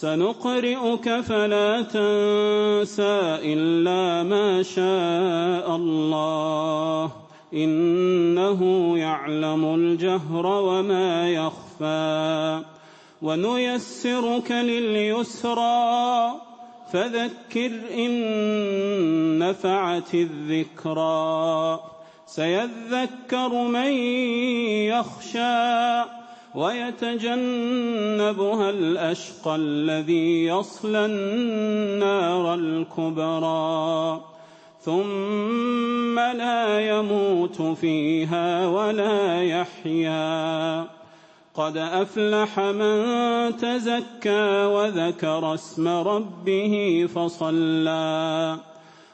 سنقرئك فلا تنسى إلا ما شاء الله. إنه يعلم الجهر وما يخفى. ونيسرك لليسرى. فذكر إن نفعت الذكرى. سيذكر من يخشى. ويتجنبها الأشقى الذي يصلى النار الكبرى. ثم لا يموت فيها ولا يحيا. قد أفلح من تزكى وذكر اسم ربه فصلى.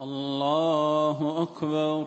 الله أكبر.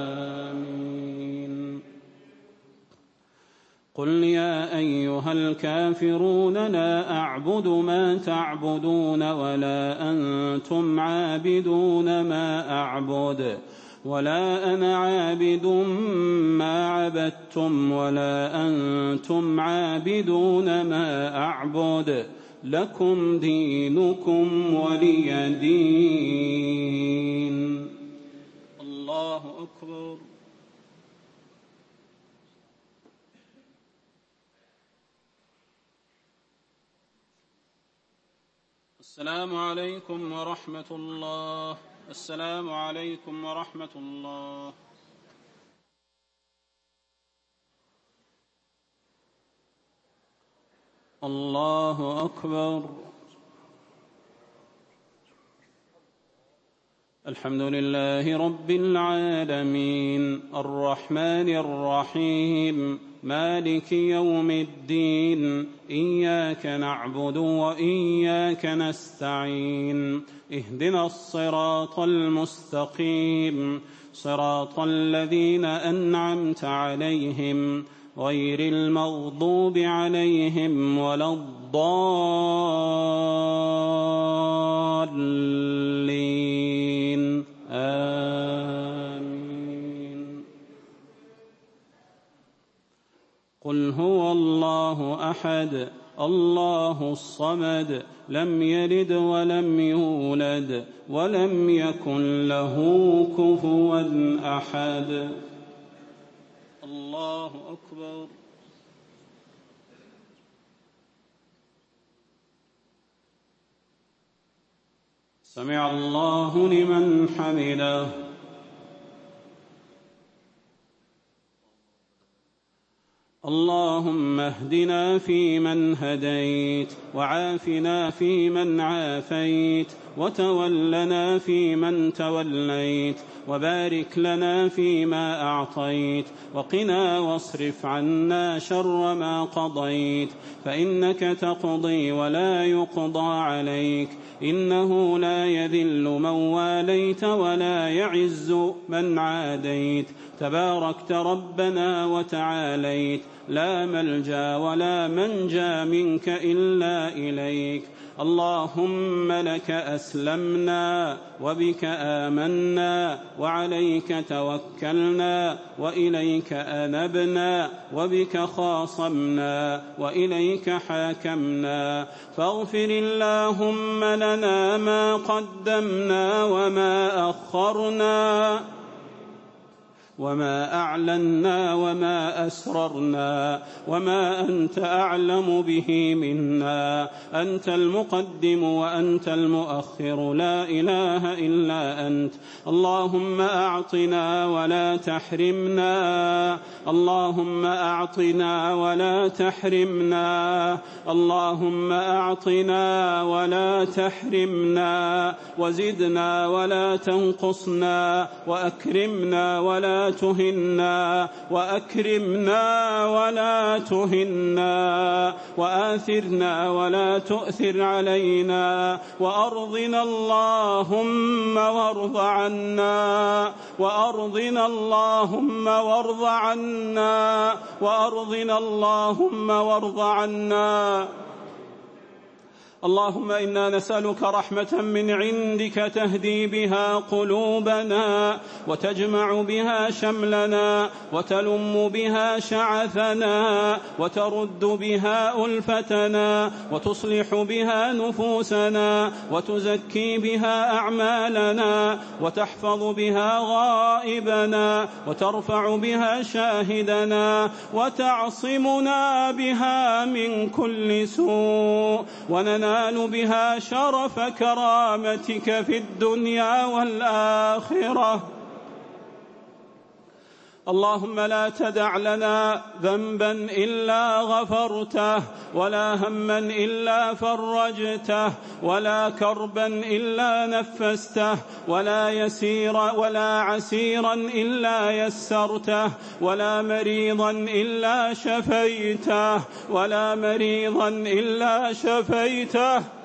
قل يا أيها الكافرون لا أعبد ما تعبدون ولا أنتم عابدون ما أعبد ولا أنا عابد ما عبدتم ولا أنتم عابدون ما اعبد لكم دينكم ولي دين الله اكبر السلام عليكم ورحمة الله. السلام عليكم ورحمة الله. الله أكبر. الحمد لله رب العالمين. الرحمن الرحيم. مالك يوم الدين إياك نعبد وإياك نستعين. اهدنا الصراط المستقيم صراط الذين أنعمت عليهم غير المغضوب عليهم ولا الضالين. آمين. قل هو الله أحد الله الصمد لم يلد ولم يولد ولم يكن له كفوا احد. الله أكبر. سمع الله لمن حمده. اللهم اهدنا فيمن هديت وعافنا فيمن عافيت وتولنا فيمن توليت وبارك لنا فيما أعطيت وقنا واصرف عنا شر ما قضيت فإنك تقضي ولا يقضى عليك إنه لا يذل من واليت ولا يعز من عاديت تباركت ربنا وتعاليت لا ملجأ ولا منجأ منك إلا إليك. اللهم لك أسلمنا وبك آمنا وعليك توكلنا وإليك أنبنا وبك خاصمنا وإليك حاكمنا. فاغفر اللهم لنا ما قدمنا وما أخرنا وما اعلنا وما اسررنا وما انت اعلم به منا انت المقدم وانت المؤخر لا اله الا انت اللهم اعطنا ولا تحرمنا اللهم اعطنا ولا تحرمنا اللهم اعطنا ولا تحرمنا وزدنا ولا تنقصنا واكرمنا ولا تهنا وأكرمنا ولا تهنا وآثرنا ولا تؤثر علينا وأرضنا اللهم وارض عنا وأرضنا اللهم وارض عنا وأرضنا اللهم وارض عنا اللهم إنا نسألك رحمة من عندك تهدي بها قلوبنا وتجمع بها شملنا وتلم بها شعثنا وترد بها ألفتنا وتصلح بها نفوسنا وتزكي بها أعمالنا وتحفظ بها غائبنا وترفع بها شاهدنا وتعصمنا بها من كل سوء وننال تنال بها شرف كرامتك في الدنيا والآخرة. اللهم لا تدع لنا ذنبا إلا غفرته ولا هما إلا فرجته ولا كربا إلا نفسته ولا يسيرا ولا عسيرا إلا يسرته ولا مريضا إلا شفيته ولا مريضا إلا شفيته.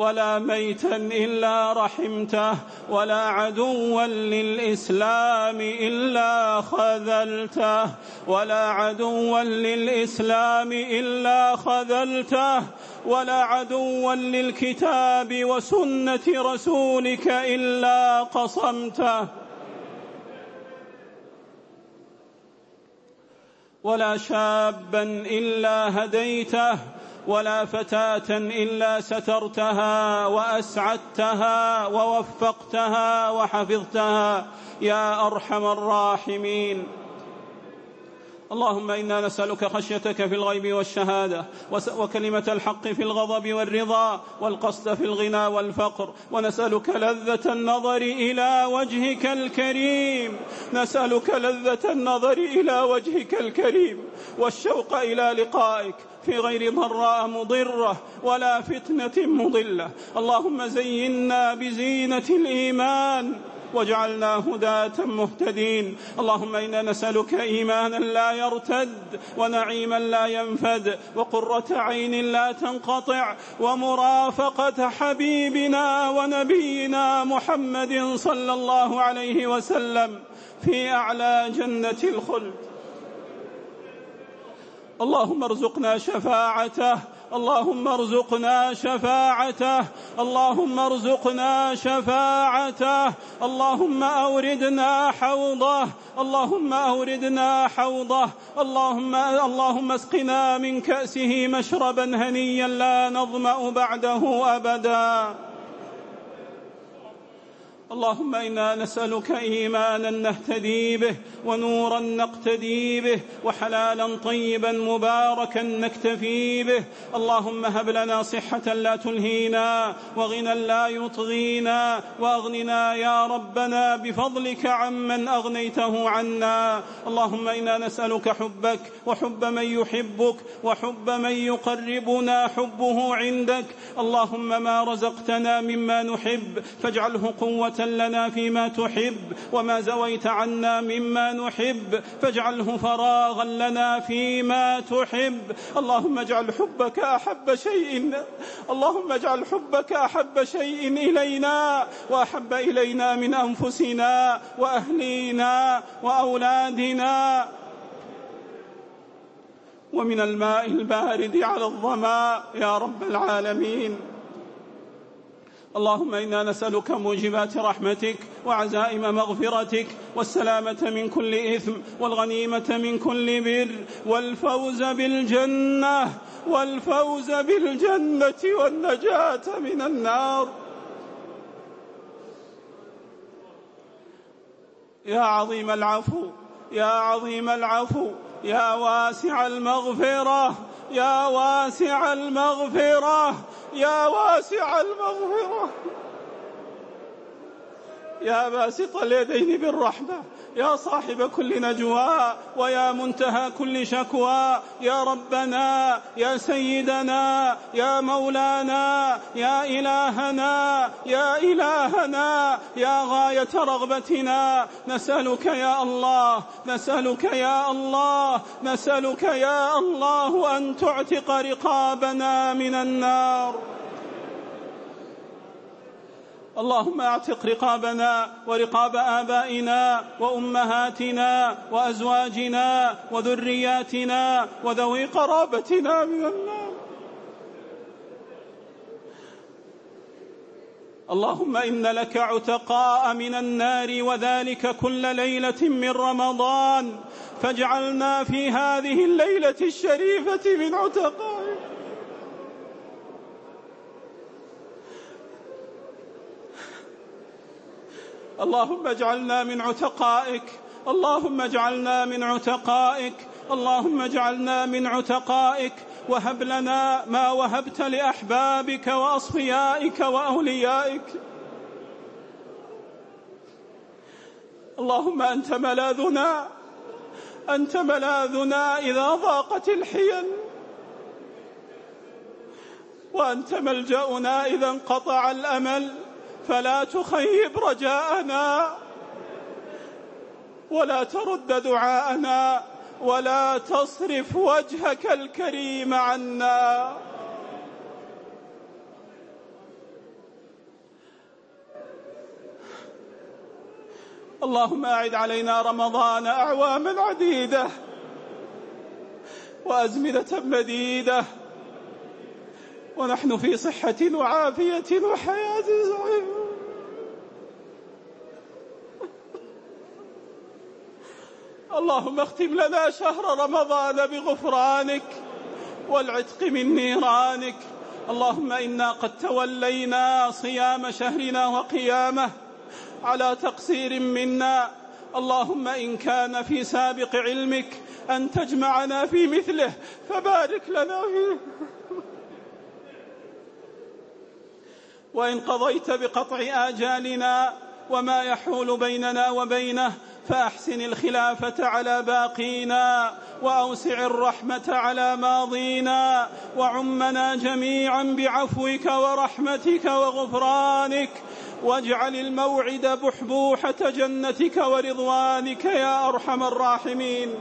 ولا ميتا إلا رحمته ولا عدوا للإسلام إلا خذلته ولا عدوا للإسلام إلا خذلته ولا عدوا للكتاب وسنة رسولك إلا قصمته. ولا شابا إلا هديته ولا فتاة إلا سترتها وأسعدتها ووفقتها وحفظتها. يا أرحم الراحمين. اللهم إنا نسألك خشيتك في الغيب والشهادة وكلمة الحق في الغضب والرضا والقصد في الغنى والفقر. ونسألك لذة النظر إلى وجهك الكريم. نسألك لذة النظر إلى وجهك الكريم. والشوق إلى لقائك. في غير ضراء مضرة ولا فتنة مضلة. اللهم زينا بزينة الإيمان واجعلنا هداة مهتدين. اللهم إنا نسألك إيمانا لا يرتد ونعيما لا ينفد وقرة عين لا تنقطع ومرافقة حبيبنا ونبينا محمد صلى الله عليه وسلم في أعلى جنة الخلد. اللهم ارزقنا شفاعته اللهم ارزقنا شفاعته اللهم ارزقنا شفاعته اللهم أوردنا حوضه اللهم أوردنا حوضه اللهم اللهم اسقنا من كأسه مشربا هنيا لا نظمأ بعده أبدا. اللهم إنا نسألك إيمانا نهتدي به ونورا نقتدي به وحلالا طيبا مباركا نكتفي به. اللهم هب لنا صحة لا تلهينا وغنى لا يطغينا وأغننا يا ربنا بفضلك عمن أغنيته عنا. اللهم إنا نسألك حبك وحب من يحبك وحب من يقربنا حبه عندك. اللهم ما رزقتنا مما نحب فاجعله قوة لنا فيما تحب وما زويت عنا مما نحب فاجعله فراغا لنا فيما تحب. اللهم اجعل حبك أحب شيء اللهم اجعل حبك أحب شيء إلينا وأحب إلينا من أنفسنا وأهلينا وأولادنا ومن الماء البارد على الظما يا رب العالمين. اللهم إنا نسألك موجبات رحمتك وعزائم مغفرتك والسلامة من كل إثم والغنيمة من كل بر والفوز بالجنة والفوز بالجنة والنجاة من النار. يا عظيم العفو يا عظيم العفو يا واسع المغفرة يا واسع المغفرة. يا واسع المغفرة يا باسط اليدين بالرحمة يا صاحب كل نجوى ويا منتهى كل شكوى يا ربنا يا سيدنا يا مولانا يا إلهنا يا إلهنا يا غاية رغبتنا. نسألك يا الله نسألك يا الله نسألك يا الله أن تعتق رقابنا من النار. اللهم اعتق رقابنا ورقاب آبائنا وأمهاتنا وأزواجنا وذرياتنا وذوي قرابتنا من النار. اللهم إن لك عتقاء من النار وذلك كل ليلة من رمضان. فاجعلنا في هذه الليلة الشريفة من عتقائك اللهم اجعلنا من عتقائك. اللهم اجعلنا من عتقائك. اللهم اجعلنا من عتقائك. وهب لنا ما وهبت لأحبابك وأصفيائك وأوليائك. اللهم أنت ملاذنا. أنت ملاذنا إذا ضاقت الحيل. وأنت ملجأنا إذا انقطع الأمل. فلا تخيب رجاءنا ولا ترد دعاءنا ولا تصرف وجهك الكريم عنا. اللهم أعد علينا رمضان اعواما عديدة وأزمنة مديدة ونحن في صحة وعافية وحياة سعيده اللهم اختم لنا شهر رمضان بغفرانك والعتق من نيرانك. اللهم إنا قد تولينا صيام شهرنا وقيامه على تقصير منا. اللهم إن كان في سابق علمك أن تجمعنا في مثله فبارك لنا فيه. وإن قضيت بقطع آجالنا وما يحول بيننا وبينه فاحسن الخلافة على باقينا وأوسع الرحمة على ماضينا وعمنا جميعا بعفوك ورحمتك وغفرانك. واجعل الموعد بحبوحة جنتك ورضوانك يا أرحم الراحمين.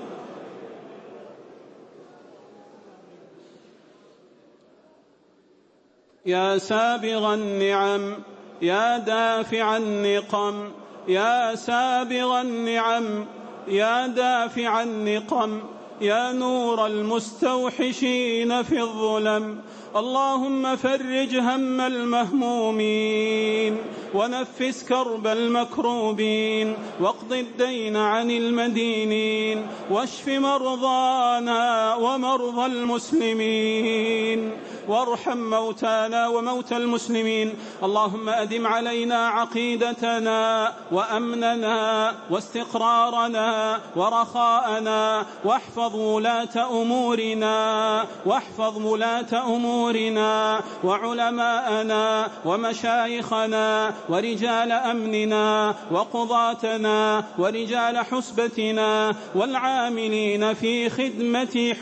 يا سابغ النعم يا دافع النقم يا سابغ النعم يا دافع النقم يا نور المستوحشين في الظلم. اللهم فرج هم المهمومين ونفس كرب المكروبين واقض الدين عن المدينين واشف مرضانا ومرضى المسلمين وارحم موتانا وموتى المسلمين اللهم أدم علينا عقيدتنا وأمننا واستقرارنا ورخاءنا واحفظ ولاة أمورنا واحفظ ولاة أمورنا وعلماءنا ومشايخنا ورجال أمننا وقضاتنا ورجال حسبتنا والعاملين في خدمة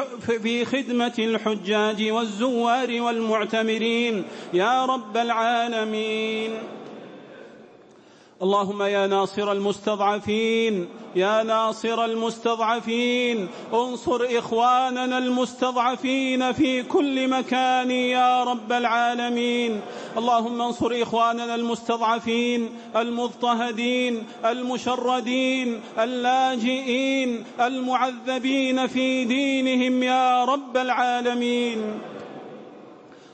في خدمة الحجاج والزوار والمعتمرين. يا رب العالمين. اللهم يا ناصر المستضعفين يا ناصر المستضعفين انصر إخواننا المستضعفين في كل مكان يا رب العالمين. اللهم انصر إخواننا المستضعفين المضطهدين المشردين اللاجئين المعذبين في دينهم يا رب العالمين.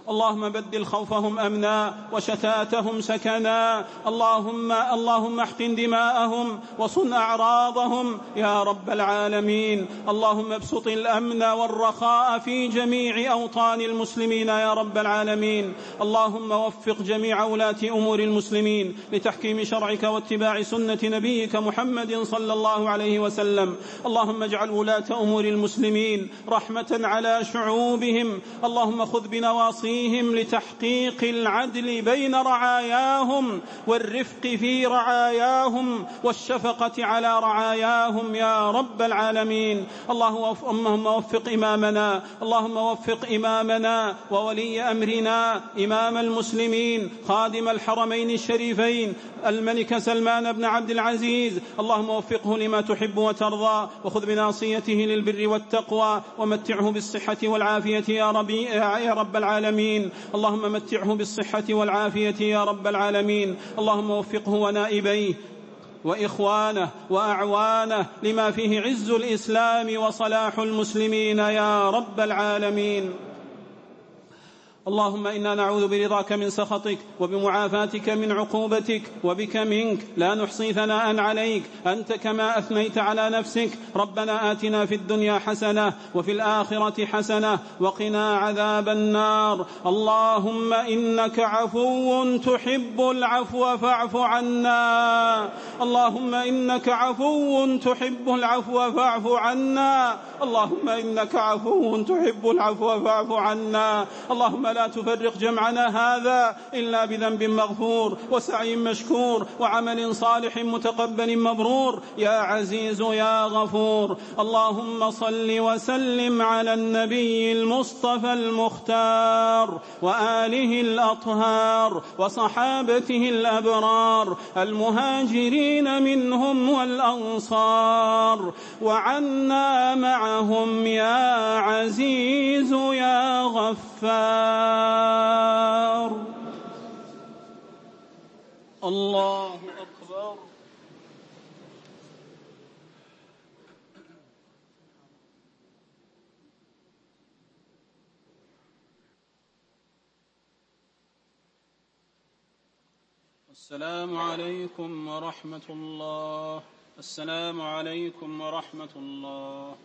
اللهم بدل خوفهم أمنا وشتاتهم سكنا. اللهم اللهم احقن دماءهم وصن أعراضهم. يا رب العالمين. اللهم ابسط الأمن والرخاء في جميع أوطان المسلمين يا رب العالمين. اللهم وفق جميع ولاة أمور المسلمين لتحكيم شرعك واتباع سنة نبيك محمد صلى الله عليه وسلم. اللهم اجعل ولاة أمور المسلمين رحمة على شعوبهم. اللهم خذ بنواصيهم فيهم لتحقيق العدل بين رعاياهم والرفق في رعاياهم والشفقة على رعاياهم يا رب العالمين. اللهم وفق إمامنا اللهم وفق إمامنا وولي أمرنا إمام المسلمين خادم الحرمين الشريفين الملك سلمان بن عبد العزيز. اللهم وفقه لما تحب وترضى وخذ بناصيته للبر والتقوى ومتعه بالصحة والعافية يا, ربي يا رب العالمين. اللهم متعه بالصحة والعافية يا رب العالمين. اللهم وفقه ونائبيه وإخوانه وأعوانه لما فيه عز الإسلام وصلاح المسلمين يا رب العالمين. اللهم إنا نعوذ برضاك من سخطك وبمعافاتك من عقوبتك وبك منك. لا نحصي ثناء عليك. أنت كما أثنيت على نفسك. ربنا آتنا في الدنيا حسنة وفي الآخرة حسنة وقنا عذاب النار. اللهم إنك عفو تحب العفو فاعف عنا. اللهم إنك عفو تحب العفو فاعف عنا. اللهم إنك عفو تحب العفو فاعف عنا. اللهم لا تفرق جمعنا هذا إلا بذنب مغفور وسعي مشكور وعمل صالح متقبل مبرور. يا عزيز يا غفور اللهم صل وسلم على النبي المصطفى المختار وآله الأطهار وصحابته الأبرار المهاجرين منهم والأنصار. وعنا معهم يا عزيز يا غفار. النار. الله أكبر. السلام عليكم ورحمة الله. السلام عليكم ورحمة الله.